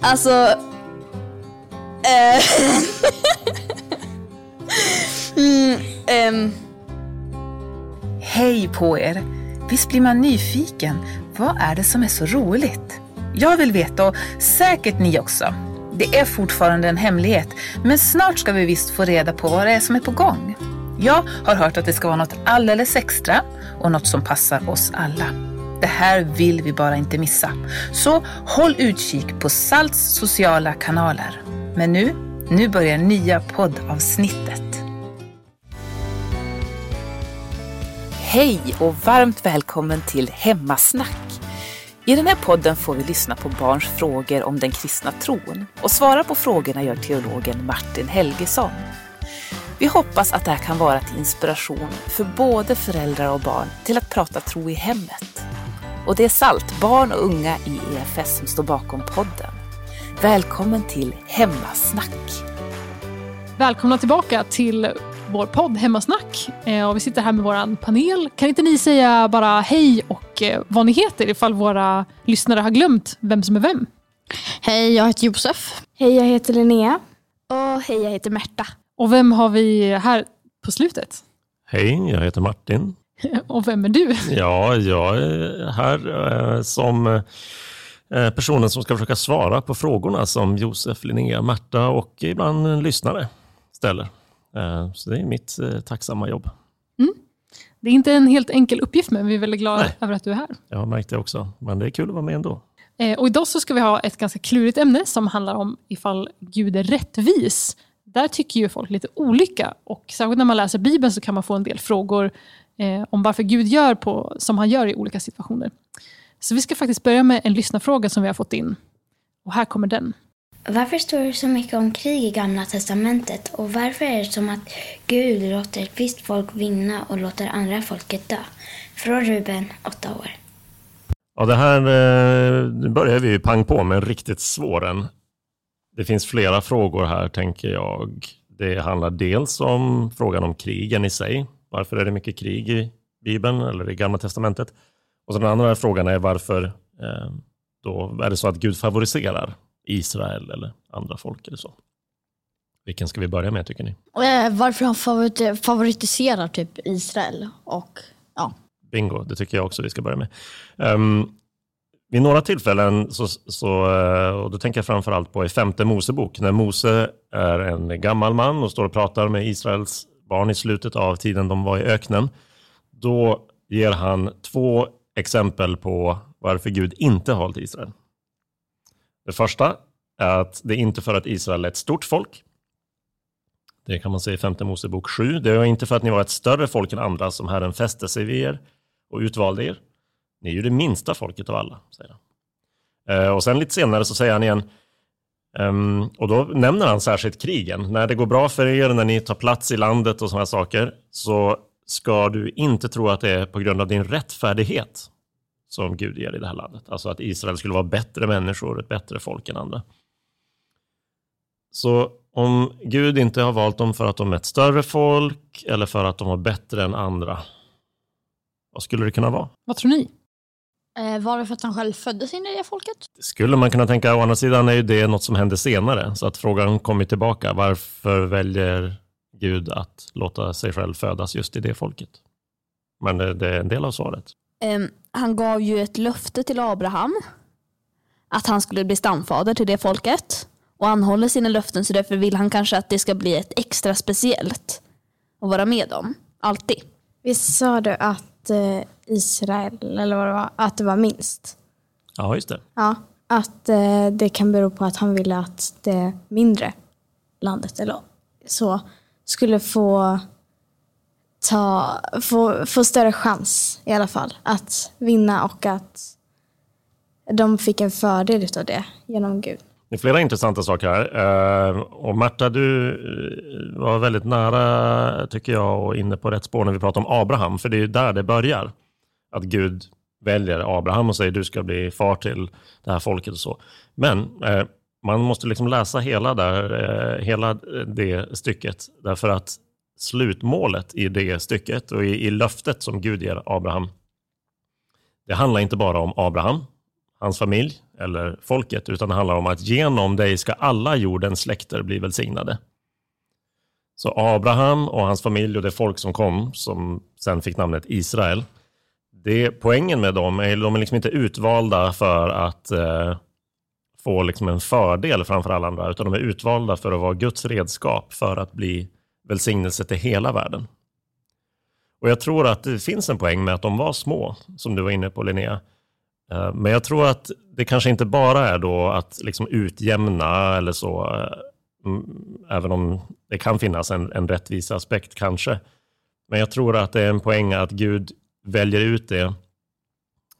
Alltså... Eh, mm, ehm, Hej på er! Visst blir man nyfiken. Vad är det som är så roligt? Jag vill veta och säkert ni också. Det är fortfarande en hemlighet, men snart ska vi visst få reda på vad det är som är på gång. Jag har hört att det ska vara något alldeles extra och något som passar oss alla. Det här vill vi bara inte missa. Så håll utkik på Salts sociala kanaler. Men nu, nu börjar nya poddavsnittet. Hej och varmt välkommen till Hemmasnack. I den här podden får vi lyssna på barns frågor om den kristna tron och svara på frågorna gör teologen Martin Helgesson. Vi hoppas att det här kan vara till inspiration för både föräldrar och barn till att prata tro i hemmet. Och det är SALT, barn och unga i EFS som står bakom podden. Välkommen till Hemmasnack. Välkomna tillbaka till vår podd Hemmasnack. Eh, och vi sitter här med vår panel. Kan inte ni säga bara hej och eh, vad ni heter ifall våra lyssnare har glömt vem som är vem? Hej, jag heter Josef. Hej, jag heter Linnea. Och hej, jag heter Märta. Och vem har vi här på slutet? Hej, jag heter Martin. Och vem är du? Ja, jag är här eh, som eh, personen som ska försöka svara på frågorna som Josef, Linnea, Märta och ibland lyssnare ställer. Eh, så det är mitt tacksamma jobb. Det är inte en helt enkel uppgift, men vi är väldigt glada Nej. över att du är här. Jag har märkt det också, men det är kul att vara med ändå. Och idag så ska vi ha ett ganska klurigt ämne som handlar om ifall Gud är rättvis. Där tycker ju folk lite olika och särskilt när man läser Bibeln så kan man få en del frågor eh, om varför Gud gör på, som han gör i olika situationer. Så vi ska faktiskt börja med en lyssnarfråga som vi har fått in. Och här kommer den. Varför står det så mycket om krig i Gamla Testamentet? Och varför är det som att Gud låter ett visst folk vinna och låter andra folket dö? Från Ruben, åtta år. Ja, det här, eh, nu börjar vi ju pang på med en riktigt svår en. Det finns flera frågor här, tänker jag. Det handlar dels om frågan om krigen i sig. Varför är det mycket krig i Bibeln eller i Gamla Testamentet? Och så den andra frågan är varför eh, då är det så att Gud favoriserar Israel eller andra folk eller så. Vilken ska vi börja med tycker ni? Eh, varför han favorit, favoritiserar typ Israel och ja. Bingo, det tycker jag också vi ska börja med. Um, vid några tillfällen, så, så, eh, och då tänker jag framförallt på i femte Mosebok, när Mose är en gammal man och står och pratar med Israels barn i slutet av tiden de var i öknen, då ger han två exempel på varför Gud inte har hållit Israel. Det första är att det är inte för att Israel är ett stort folk. Det kan man se i femte Mosebok 7. Det är inte för att ni var ett större folk än andra som Herren fäste sig vid er och utvalde er. Ni är ju det minsta folket av alla, säger han. Eh, och sen lite senare så säger han igen, Um, och då nämner han särskilt krigen. När det går bra för er, när ni tar plats i landet och sådana saker, så ska du inte tro att det är på grund av din rättfärdighet som Gud ger i det här landet. Alltså att Israel skulle vara bättre människor, ett bättre folk än andra. Så om Gud inte har valt dem för att de är ett större folk eller för att de var bättre än andra, vad skulle det kunna vara? Vad tror ni? Eh, var det för att han själv föddes in i det folket? Det skulle man kunna tänka. Å andra sidan är ju det något som hände senare. Så att frågan kommer tillbaka. Varför väljer Gud att låta sig själv födas just i det folket? Men det, det är en del av svaret. Ehm, han gav ju ett löfte till Abraham att han skulle bli stamfader till det folket. Och han håller sina löften så därför vill han kanske att det ska bli ett extra speciellt att vara med om. Alltid. Visst sa du att eh, Israel, eller vad det var, att det var minst? Ja, just det. Ja, att eh, det kan bero på att han ville att det mindre landet, eller så, skulle få ta, få, få större chans i alla fall att vinna och att de fick en fördel av det genom Gud. Det är flera intressanta saker här. Eh, och Märta, du eh, var väldigt nära, tycker jag, och inne på rätt spår när vi pratar om Abraham. För det är ju där det börjar. Att Gud väljer Abraham och säger du ska bli far till det här folket och så. Men eh, man måste liksom läsa hela, där, hela det stycket. Därför att slutmålet i det stycket och i, i löftet som Gud ger Abraham, det handlar inte bara om Abraham hans familj eller folket, utan det handlar om att genom dig ska alla jordens släkter bli välsignade. Så Abraham och hans familj och det folk som kom, som sen fick namnet Israel, det, poängen med dem är att de är liksom inte utvalda för att eh, få liksom en fördel framför alla andra, utan de är utvalda för att vara Guds redskap för att bli välsignelse till hela världen. Och Jag tror att det finns en poäng med att de var små, som du var inne på Linnea. Eh, men jag tror att det kanske inte bara är då att liksom utjämna eller så, eh, mm, även om det kan finnas en, en rättvis aspekt kanske. Men jag tror att det är en poäng att Gud väljer ut det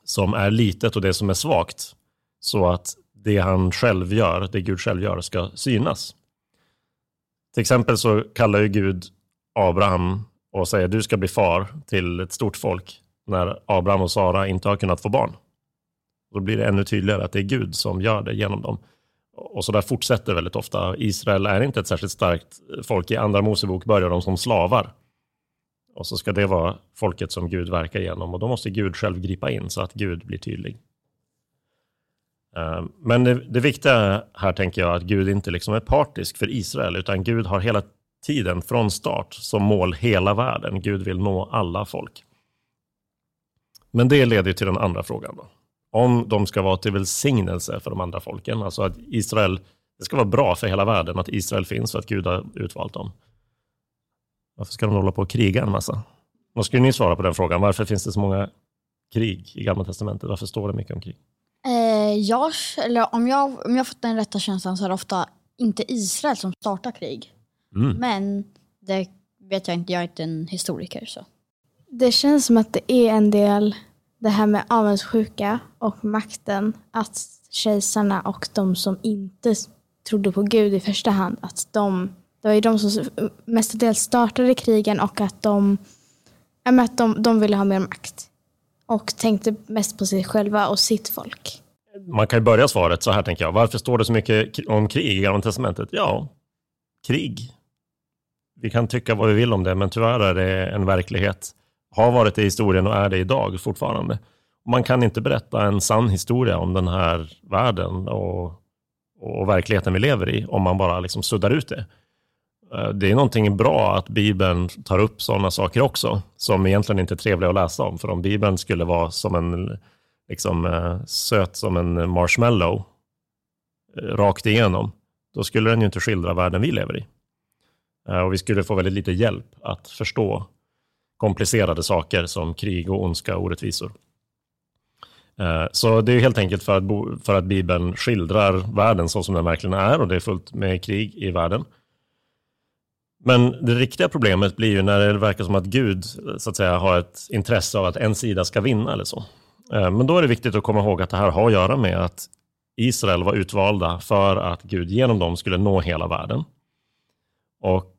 som är litet och det som är svagt. Så att det han själv gör, det Gud själv gör, ska synas. Till exempel så kallar ju Gud Abraham och säger du ska bli far till ett stort folk när Abraham och Sara inte har kunnat få barn. Då blir det ännu tydligare att det är Gud som gör det genom dem. Och så där fortsätter väldigt ofta. Israel är inte ett särskilt starkt folk. I Andra Mosebok börjar de som slavar. Och så ska det vara folket som Gud verkar genom. Och då måste Gud själv gripa in så att Gud blir tydlig. Eh, men det, det viktiga här tänker jag att Gud inte liksom är partisk för Israel, utan Gud har hela tiden från start som mål hela världen. Gud vill nå alla folk. Men det leder till den andra frågan. Då. Om de ska vara till välsignelse för de andra folken, alltså att Israel, det ska vara bra för hela världen att Israel finns och att Gud har utvalt dem. Varför ska de hålla på och kriga en massa? Vad skulle ni svara på den frågan? Varför finns det så många krig i Gamla Testamentet? Varför står det mycket om krig? Eh, jag, eller om, jag, om jag fått den rätta känslan så är det ofta inte Israel som startar krig. Mm. Men det vet jag inte, jag är inte en historiker. så. Det känns som att det är en del det här med avundsjuka och makten. Att kejsarna och de som inte trodde på Gud i första hand, att de, det var ju de som mestadels startade krigen och att de, att de, de ville ha mer makt. Och tänkte mest på sig själva och sitt folk. Man kan ju börja svaret så här tänker jag. Varför står det så mycket om krig i Gamla Testamentet? Ja, krig. Vi kan tycka vad vi vill om det, men tyvärr är det en verklighet. Har varit det i historien och är det idag fortfarande. Man kan inte berätta en sann historia om den här världen och, och verkligheten vi lever i om man bara liksom suddar ut det. Eh, det är någonting bra att Bibeln tar upp sådana saker också, som egentligen inte är trevliga att läsa om. För om Bibeln skulle vara som en, liksom, eh, söt som en marshmallow, eh, rakt igenom, då skulle den ju inte skildra världen vi lever i. Och vi skulle få väldigt lite hjälp att förstå komplicerade saker som krig och ondska och orättvisor. Eh, så det är helt enkelt för att, för att Bibeln skildrar världen så som den verkligen är och det är fullt med krig i världen. Men det riktiga problemet blir ju när det verkar som att Gud så att säga, har ett intresse av att en sida ska vinna eller så. Eh, men då är det viktigt att komma ihåg att det här har att göra med att Israel var utvalda för att Gud genom dem skulle nå hela världen. Och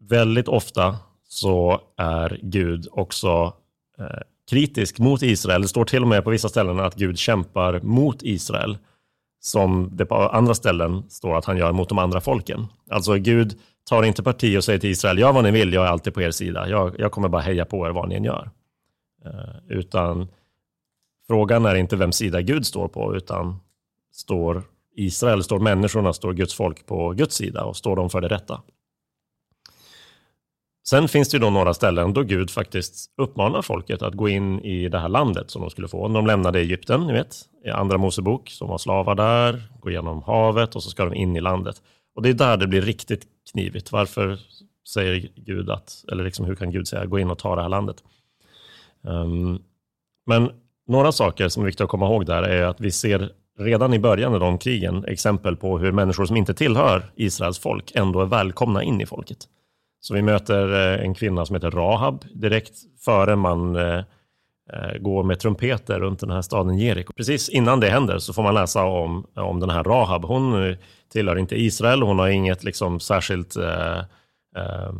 väldigt ofta så är Gud också eh, kritisk mot Israel. Det står till och med på vissa ställen att Gud kämpar mot Israel som det på andra ställen står att han gör mot de andra folken. Alltså Gud tar inte parti och säger till Israel, gör vad ni vill, jag är alltid på er sida. Jag, jag kommer bara heja på er vad ni än gör. Eh, utan frågan är inte vem sida Gud står på, utan står Israel, står människorna, står Guds folk på Guds sida och står de för det rätta. Sen finns det ju då några ställen då Gud faktiskt uppmanar folket att gå in i det här landet som de skulle få. De lämnade Egypten, ni vet, i Andra Mosebok, som var slavar där, gå genom havet och så ska de in i landet. Och det är där det blir riktigt knivigt. Varför säger Gud att, eller liksom hur kan Gud säga, gå in och ta det här landet? Um, men några saker som är viktiga att komma ihåg där är att vi ser redan i början av de krigen exempel på hur människor som inte tillhör Israels folk ändå är välkomna in i folket. Så vi möter eh, en kvinna som heter Rahab direkt före man eh, eh, går med trumpeter runt den här staden Jeriko. Precis innan det händer så får man läsa om, om den här Rahab. Hon tillhör inte Israel, hon har inget liksom särskilt eh, eh,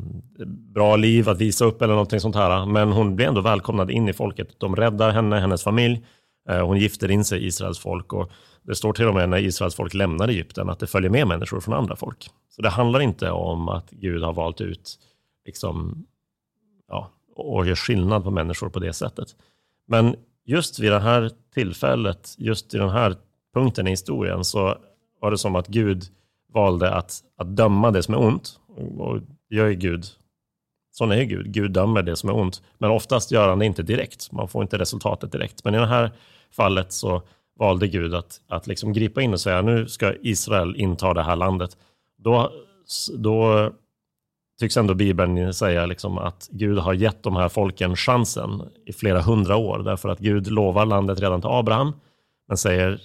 bra liv att visa upp eller någonting sånt här. Men hon blir ändå välkomnad in i folket. De räddar henne, hennes familj. Eh, hon gifter in sig i Israels folk. Och det står till och med när Israels folk lämnar Egypten att det följer med människor från andra folk. Så det handlar inte om att Gud har valt ut liksom, ja, och gör skillnad på människor på det sättet. Men just vid det här tillfället, just i den här punkten i historien, så var det som att Gud valde att, att döma det som är ont. Och jag är Gud. Sån är Gud. Gud dömer det som är ont. Men oftast gör han det inte direkt. Man får inte resultatet direkt. Men i det här fallet så valde Gud att, att liksom gripa in och säga nu ska Israel inta det här landet. Då, då tycks ändå Bibeln säga liksom att Gud har gett de här folken chansen i flera hundra år. Därför att Gud lovar landet redan till Abraham, men säger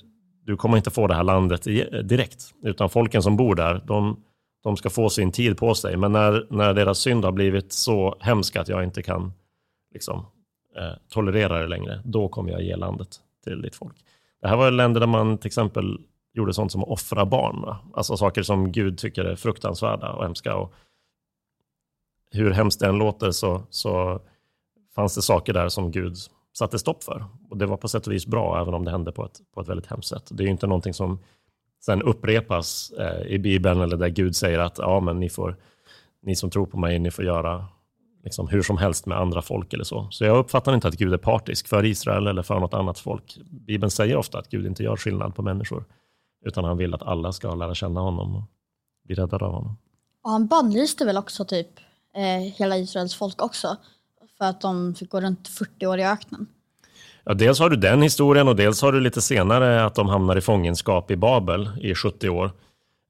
du kommer inte få det här landet direkt. Utan folken som bor där, de, de ska få sin tid på sig. Men när, när deras synd har blivit så hemsk att jag inte kan liksom, eh, tolerera det längre, då kommer jag ge landet till ditt folk. Det här var länder där man till exempel gjorde sånt som att offra barn. Alltså saker som Gud tycker är fruktansvärda och hemska. Och hur hemskt det än låter så, så fanns det saker där som Gud satte stopp för. Och det var på sätt och vis bra, även om det hände på ett, på ett väldigt hemskt sätt. Det är ju inte någonting som sen upprepas eh, i Bibeln eller där Gud säger att ja, men ni, får, ni som tror på mig, ni får göra liksom, hur som helst med andra folk eller så. Så jag uppfattar inte att Gud är partisk för Israel eller för något annat folk. Bibeln säger ofta att Gud inte gör skillnad på människor, utan han vill att alla ska lära känna honom och bli räddade av honom. Och han bannlyste väl också typ eh, hela Israels folk också för att de fick gå runt 40 år i öknen. Ja, dels har du den historien och dels har du lite senare att de hamnar i fångenskap i Babel i 70 år.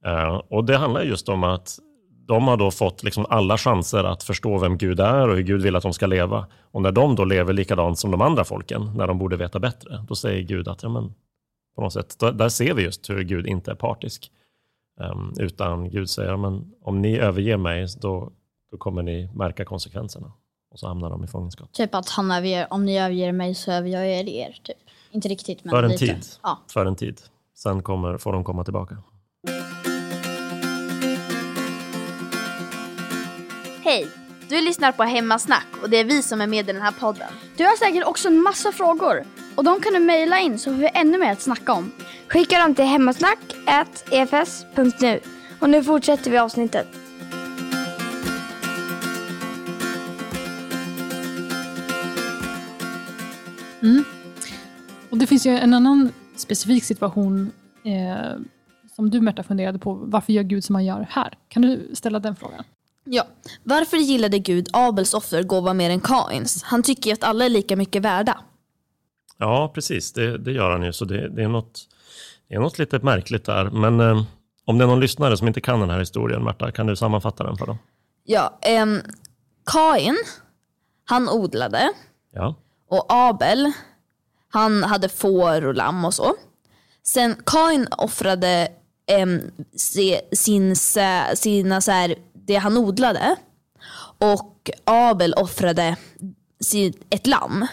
Uh, och Det handlar just om att de har då fått liksom alla chanser att förstå vem Gud är och hur Gud vill att de ska leva. Och när de då lever likadant som de andra folken, när de borde veta bättre, då säger Gud att ja, men, på något sätt, där ser vi just hur Gud inte är partisk. Um, utan Gud säger, men om ni överger mig, då, då kommer ni märka konsekvenserna. Och så hamnar de i fångenskap. Typ att han överger, om ni överger mig så överger jag er. Typ. Inte riktigt men För en lite. tid. Ja. För en tid. Sen kommer, får de komma tillbaka. Hej! Du lyssnar på Hemmasnack och det är vi som är med i den här podden. Du har säkert också en massa frågor och de kan du mejla in så får vi ännu mer att snacka om. Skicka dem till hemmasnack.efs.nu och nu fortsätter vi avsnittet. Och Det finns ju en annan specifik situation eh, som du Märta funderade på. Varför gör Gud som han gör här? Kan du ställa den frågan? Ja, varför gillade Gud Abels offergåva mer än Kains? Han tycker ju att alla är lika mycket värda. Ja, precis. Det, det gör han ju. Så det, det, är något, det är något lite märkligt där. Men eh, om det är någon lyssnare som inte kan den här historien, Märta, kan du sammanfatta den för dem? Ja, ehm, Kain, han odlade Ja. och Abel, han hade får och lamm och så. Sen Kain offrade se, sin, sina, så här, det han odlade och Abel offrade ett lamm.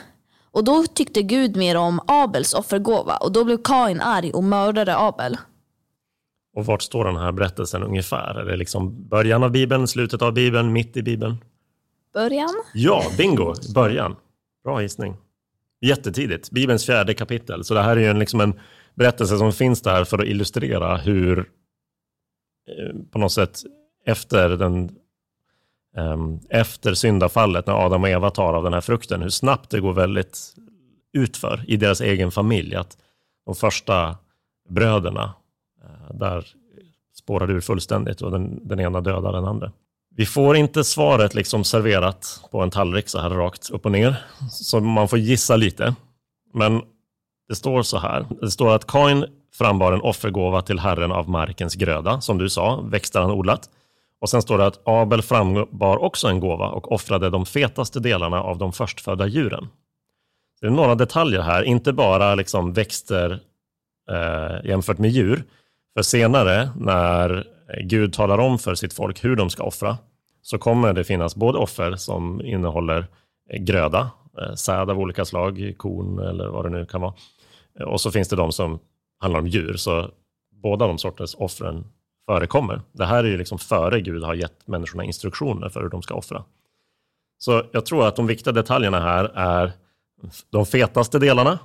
Och då tyckte Gud mer om Abels offergåva och då blev Kain arg och mördade Abel. Och vart står den här berättelsen ungefär? Är det liksom början av Bibeln, slutet av Bibeln, mitt i Bibeln? Början? Ja, bingo! Början. Bra gissning. Jättetidigt. Bibelns fjärde kapitel. Så det här är ju en, liksom en berättelse som finns där för att illustrera hur eh, på något sätt efter, den, um, efter syndafallet, när Adam och Eva tar av den här frukten, hur snabbt det går väldigt utför i deras egen familj. Att de första bröderna, uh, där spårar ur fullständigt och den, den ena dödar den andra. Vi får inte svaret liksom serverat på en tallrik så här rakt upp och ner, så man får gissa lite. Men det står så här. Det står att Kain frambar en offergåva till Herren av markens gröda, som du sa, växter han odlat. Och sen står det att Abel frambar också en gåva och offrade de fetaste delarna av de förstfödda djuren. Det är några detaljer här, inte bara liksom växter eh, jämfört med djur. För senare, när Gud talar om för sitt folk hur de ska offra, så kommer det finnas både offer som innehåller eh, gröda, eh, säd av olika slag, korn eller vad det nu kan vara. Och så finns det de som handlar om djur, så båda de sorters offren förekommer. Det här är ju liksom före Gud har gett människorna instruktioner för hur de ska offra. Så jag tror att de viktiga detaljerna här är de fetaste delarna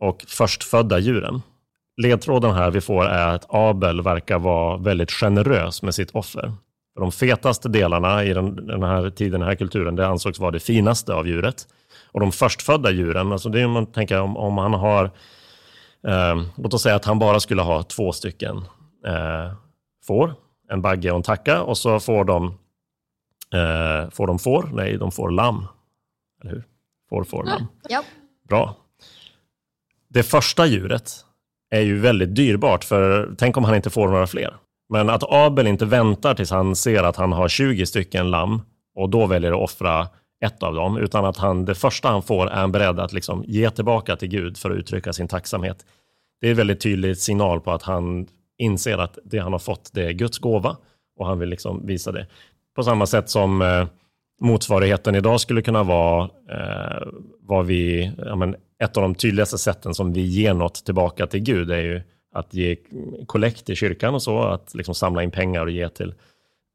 och förstfödda djuren. Ledtråden här vi får är att Abel verkar vara väldigt generös med sitt offer. De fetaste delarna i den, den här tiden, den här kulturen, det ansågs vara det finaste av djuret. Och de förstfödda djuren, alltså det är om man tänker om, om han har, eh, låt oss säga att han bara skulle ha två stycken eh, får, en bagge och en tacka och så får de, eh, får de får, nej de får lamm. Eller hur? Får, får, lamm. Ja. Bra. Det första djuret är ju väldigt dyrbart, för tänk om han inte får några fler. Men att Abel inte väntar tills han ser att han har 20 stycken lamm och då väljer att offra ett av dem, utan att han, det första han får är han beredd att liksom ge tillbaka till Gud för att uttrycka sin tacksamhet. Det är en väldigt tydlig signal på att han inser att det han har fått, det är Guds gåva och han vill liksom visa det. På samma sätt som eh, motsvarigheten idag skulle kunna vara eh, vad vi, ja, men ett av de tydligaste sätten som vi ger något tillbaka till Gud är ju att ge kollekt i kyrkan och så, att liksom samla in pengar och ge till,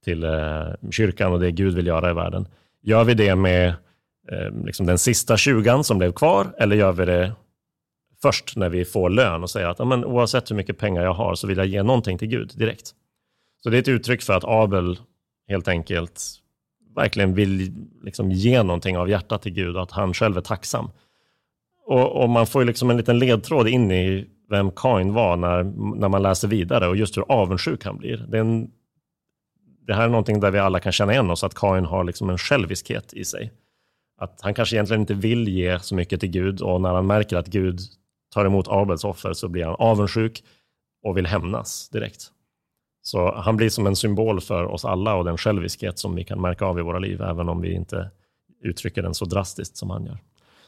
till eh, kyrkan och det Gud vill göra i världen. Gör vi det med eh, liksom den sista tjugan som blev kvar eller gör vi det först när vi får lön och säger att men oavsett hur mycket pengar jag har så vill jag ge någonting till Gud direkt. Så det är ett uttryck för att Abel helt enkelt verkligen vill liksom ge någonting av hjärtat till Gud och att han själv är tacksam. Och, och man får ju liksom en liten ledtråd in i vem Kain var när, när man läser vidare och just hur avundsjuk han blir. Det, är en, det här är någonting där vi alla kan känna igen oss, att Kain har liksom en själviskhet i sig. Att han kanske egentligen inte vill ge så mycket till Gud och när han märker att Gud tar emot Abels offer så blir han avundsjuk och vill hämnas direkt. Så han blir som en symbol för oss alla och den själviskhet som vi kan märka av i våra liv, även om vi inte uttrycker den så drastiskt som han gör.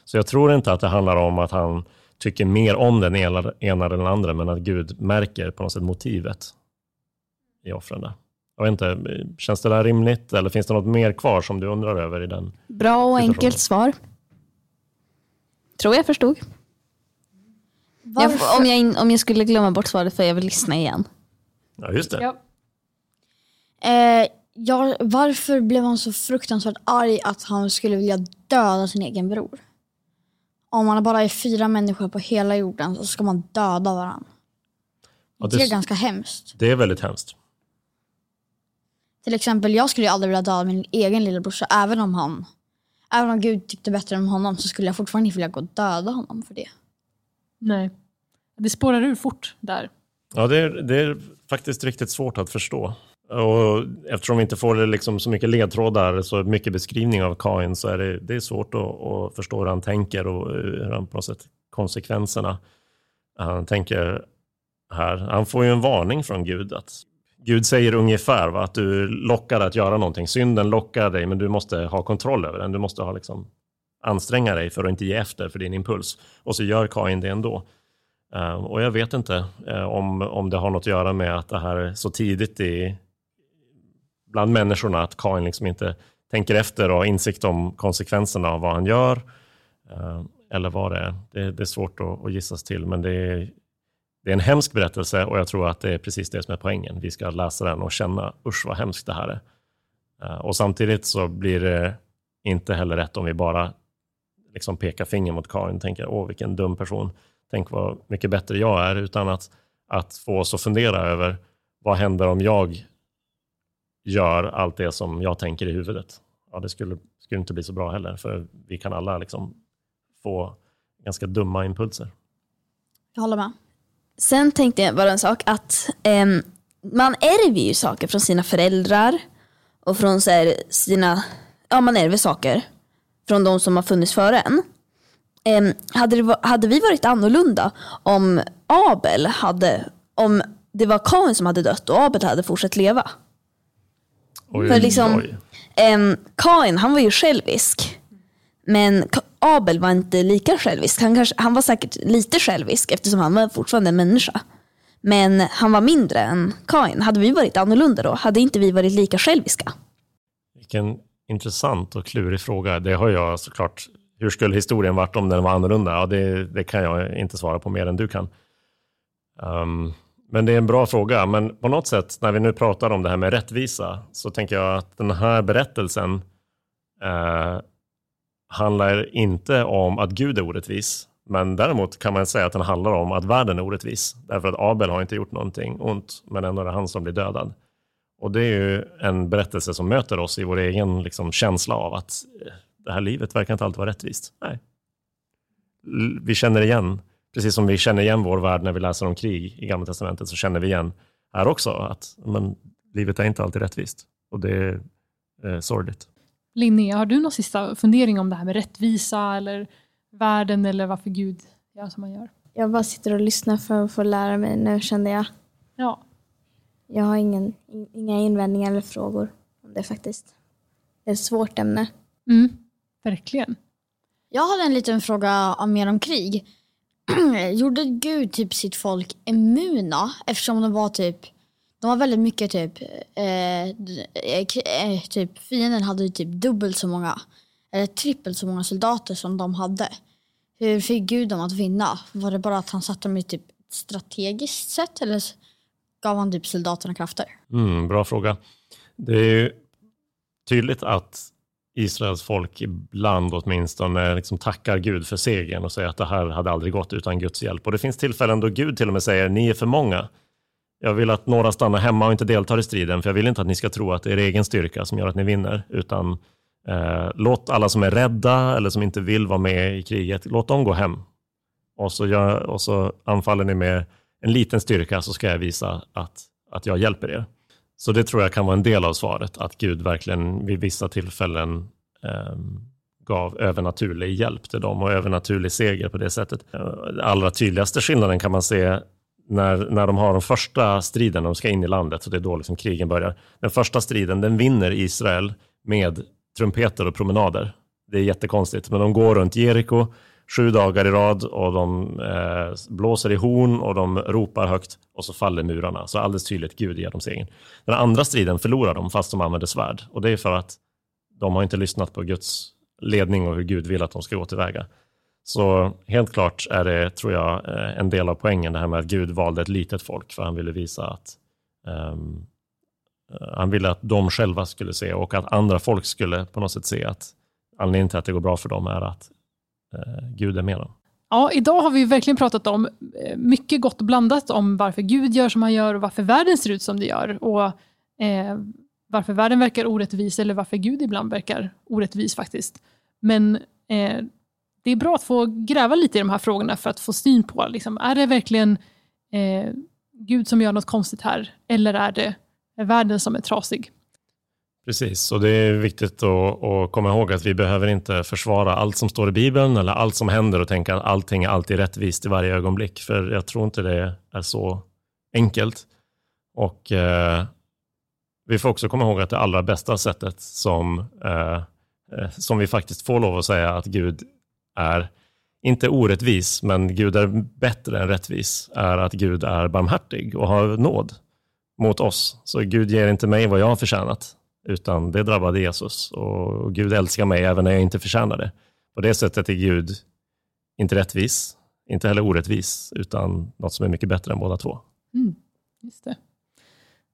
Så jag tror inte att det handlar om att han tycker mer om den ena, eller den andra, men att Gud märker på något sätt motivet i offren. Där. Jag vet inte, känns det där rimligt eller finns det något mer kvar som du undrar över i den? Bra och enkelt svar. Tror jag förstod. Jag, får- om, jag, in- om jag skulle glömma bort svaret får jag väl lyssna igen. Ja, just det. Ja. Eh, ja, varför blev han så fruktansvärt arg att han skulle vilja döda sin egen bror? Om man bara är fyra människor på hela jorden så ska man döda varandra. Ja, Det är det, ganska hemskt. det är väldigt hemskt. Till exempel, jag skulle ju aldrig vilja döda min egen lillebrorsa även om han Även om Gud tyckte bättre om honom så skulle jag fortfarande inte vilja gå och döda honom för det. Nej. Det spårar ur fort där. Ja, det är, det är faktiskt riktigt svårt att förstå. Och eftersom vi inte får liksom så mycket ledtrådar, så mycket beskrivning av Kain, så är det, det är svårt att, att förstå hur han tänker och hur han på något sätt konsekvenserna han tänker här. Han får ju en varning från Gud att Gud säger ungefär va, att du lockar att göra någonting. Synden lockar dig, men du måste ha kontroll över den. Du måste ha liksom anstränga dig för att inte ge efter för din impuls. Och så gör Kain det ändå. Eh, och jag vet inte eh, om, om det har något att göra med att det här är så tidigt i, bland människorna, att Kain liksom inte tänker efter och har insikt om konsekvenserna av vad han gör. Eh, eller vad det är. Det, det är svårt att, att gissas till, men det är, det är en hemsk berättelse och jag tror att det är precis det som är poängen. Vi ska läsa den och känna, usch vad hemskt det här är. Och samtidigt så blir det inte heller rätt om vi bara liksom pekar finger mot Karin och tänker, åh vilken dum person, tänk vad mycket bättre jag är, utan att, att få oss att fundera över vad händer om jag gör allt det som jag tänker i huvudet. Ja, det skulle, skulle inte bli så bra heller, för vi kan alla liksom få ganska dumma impulser. Jag håller med. Sen tänkte jag bara en sak att eh, man ärver ju saker från sina föräldrar och från så här, sina, ja man ärver saker från de som har funnits före en. Ehm, hade, det, hade vi varit annorlunda om Abel hade, om det var Kain som hade dött och Abel hade fortsatt leva? Oj, För liksom- oj. Um, Kain, han var ju självisk. Men Abel var inte lika självisk. Han, kanske, han var säkert lite självisk eftersom han var fortfarande en människa. Men han var mindre än Kain. Hade vi varit annorlunda då? Hade inte vi varit lika själviska? Vilken intressant och klurig fråga. Det har jag såklart. Hur skulle historien varit om den var annorlunda? Ja, det, det kan jag inte svara på mer än du kan. Um, men det är en bra fråga. Men på något sätt, när vi nu pratar om det här med rättvisa, så tänker jag att den här berättelsen eh, handlar inte om att Gud är orättvis. Men däremot kan man säga att den handlar om att världen är orättvis. Därför att Abel har inte gjort någonting ont, men ändå är det han som blir dödad. Och det är ju en berättelse som möter oss i vår egen liksom, känsla av att eh, det här livet verkar inte alltid vara rättvist. Nej. Vi känner igen, precis som vi känner igen vår värld när vi läser om krig i Gamla Testamentet, så känner vi igen här också att men, livet är inte alltid rättvist. Och det är eh, sorgligt. Linnea, har du någon sista fundering om det här med rättvisa eller världen eller varför Gud gör som han gör? Jag bara sitter och lyssnar för att få lära mig nu kände jag. Ja, jag har ingen, inga invändningar eller frågor om det faktiskt. Det är ett svårt ämne. mm, verkligen. Jag hade en liten fråga om mer om krig. Gjorde Gud typ sitt folk immuna eftersom de var typ de var väldigt mycket typ, eh, eh, eh typ fienden hade typ dubbelt så många eller trippelt så många soldater som de hade. Hur fick Gud dem att vinna? Var det bara att han satte dem i typ strategiskt sätt eller gav han typ soldaterna krafter? Mm, bra fråga. Det är ju tydligt att Israels folk ibland åtminstone liksom tackar Gud för segern och säger att det här hade aldrig gått utan Guds hjälp. Och det finns tillfällen då Gud till och med säger ni är för många. Jag vill att några stannar hemma och inte deltar i striden, för jag vill inte att ni ska tro att det är er egen styrka som gör att ni vinner, utan eh, låt alla som är rädda eller som inte vill vara med i kriget, låt dem gå hem. Och så, gör, och så anfaller ni med en liten styrka så ska jag visa att, att jag hjälper er. Så det tror jag kan vara en del av svaret, att Gud verkligen vid vissa tillfällen eh, gav övernaturlig hjälp till dem och övernaturlig seger på det sättet. Den Allra tydligaste skillnaden kan man se när, när de har den första striden, de ska in i landet, och det är då liksom krigen börjar. Den första striden, den vinner Israel med trumpeter och promenader. Det är jättekonstigt, men de går runt Jeriko sju dagar i rad och de eh, blåser i horn och de ropar högt och så faller murarna. Så alldeles tydligt, Gud ger dem segern. Den andra striden förlorar de fast de använder svärd och det är för att de har inte lyssnat på Guds ledning och hur Gud vill att de ska gå tillväga. Så helt klart är det, tror jag, eh, en del av poängen det här med att Gud valde ett litet folk för han ville visa att um, han ville att de själva skulle se och att andra folk skulle på något sätt se att anledningen till att det går bra för dem är att Eh, Gud är med dem. Ja, idag har vi verkligen pratat om eh, mycket gott och blandat om varför Gud gör som han gör och varför världen ser ut som det gör. Och eh, varför världen verkar orättvis eller varför Gud ibland verkar orättvis faktiskt. Men eh, det är bra att få gräva lite i de här frågorna för att få syn på, liksom, är det verkligen eh, Gud som gör något konstigt här? Eller är det världen som är trasig? Precis, och det är viktigt att, att komma ihåg att vi behöver inte försvara allt som står i Bibeln eller allt som händer och tänka att allting är alltid rättvist i varje ögonblick. För jag tror inte det är så enkelt. Och eh, vi får också komma ihåg att det allra bästa sättet som, eh, eh, som vi faktiskt får lov att säga att Gud är, inte orättvis, men Gud är bättre än rättvis, är att Gud är barmhärtig och har nåd mot oss. Så Gud ger inte mig vad jag har förtjänat, utan det drabbade Jesus. Och Gud älskar mig även när jag inte förtjänar det. På det sättet är Gud inte rättvis, inte heller orättvis, utan något som är mycket bättre än båda två. Mm, just det.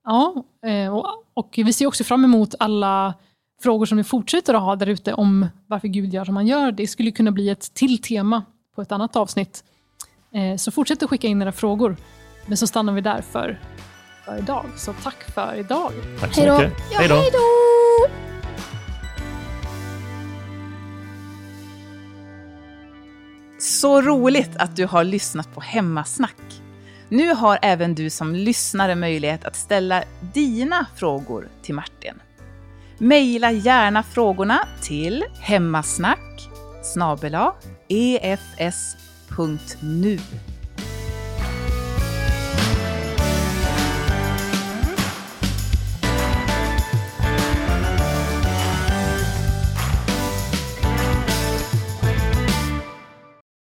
Ja, eh, och, och vi ser också fram emot alla frågor som vi fortsätter att ha där ute om varför Gud gör som han gör. Det skulle kunna bli ett till tema på ett annat avsnitt. Eh, så fortsätt att skicka in era frågor. Men så stannar vi där för, för idag. Så tack för idag. Tack så Hej då. mycket. Hej då. Så roligt att du har lyssnat på Hemmasnack. Nu har även du som lyssnare möjlighet att ställa dina frågor till Martin. Maila gärna frågorna till hemmasnack efs.nu.